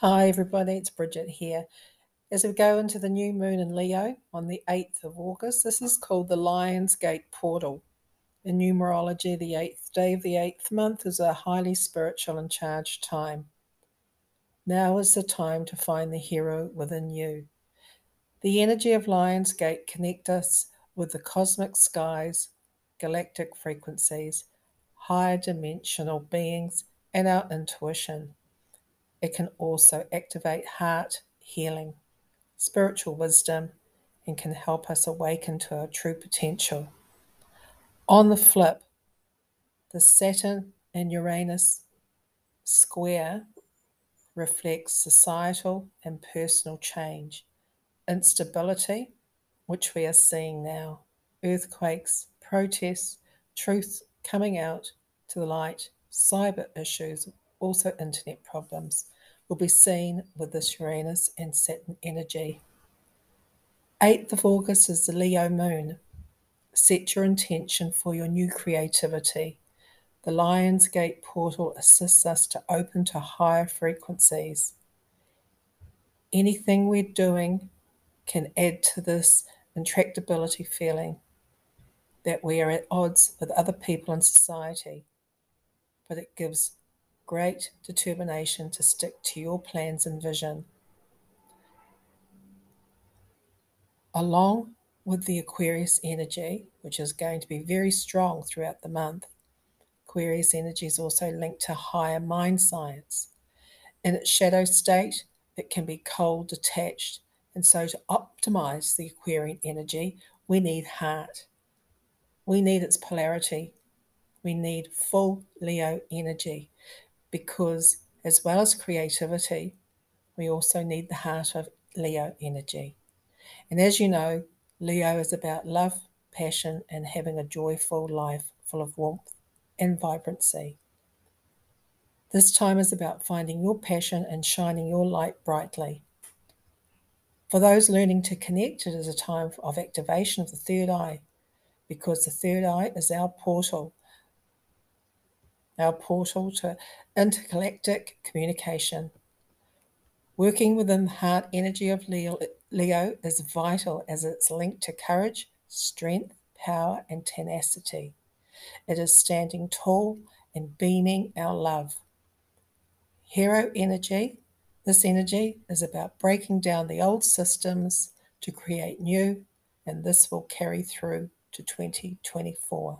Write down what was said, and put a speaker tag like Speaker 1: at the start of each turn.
Speaker 1: Hi, everybody, it's Bridget here. As we go into the new moon in Leo on the 8th of August, this is called the Lion's Gate Portal. In numerology, the eighth day of the eighth month is a highly spiritual and charged time. Now is the time to find the hero within you. The energy of Lion's Gate connects us with the cosmic skies, galactic frequencies, higher dimensional beings, and our intuition. It can also activate heart healing, spiritual wisdom, and can help us awaken to our true potential. On the flip, the Saturn and Uranus square reflects societal and personal change, instability, which we are seeing now, earthquakes, protests, truth coming out to the light, cyber issues, also internet problems, will be seen with this Uranus and Saturn energy. 8th of August is the Leo moon. Set your intention for your new creativity. The Lion's Gate portal assists us to open to higher frequencies. Anything we're doing can add to this intractability feeling that we are at odds with other people in society, but it gives great determination to stick to your plans and vision. Along with the Aquarius energy, which is going to be very strong throughout the month, Aquarius energy is also linked to higher mind science. In its shadow state, it can be cold, detached, and so to optimize the Aquarian energy, we need heart. We need its polarity. We need full Leo energy because, as well as creativity, we also need the heart of Leo energy. And as you know, Leo is about love, passion, and having a joyful life full of warmth and vibrancy. This time is about finding your passion and shining your light brightly. For those learning to connect, it is a time of activation of the third eye because the third eye is our portal our portal to intergalactic communication. Working within the heart energy of Leo, is vital as it's linked to courage, strength, power, and tenacity. It is standing tall and beaming our love. Hero energy. This energy is about breaking down the old systems to create new, and this will carry through to 2024.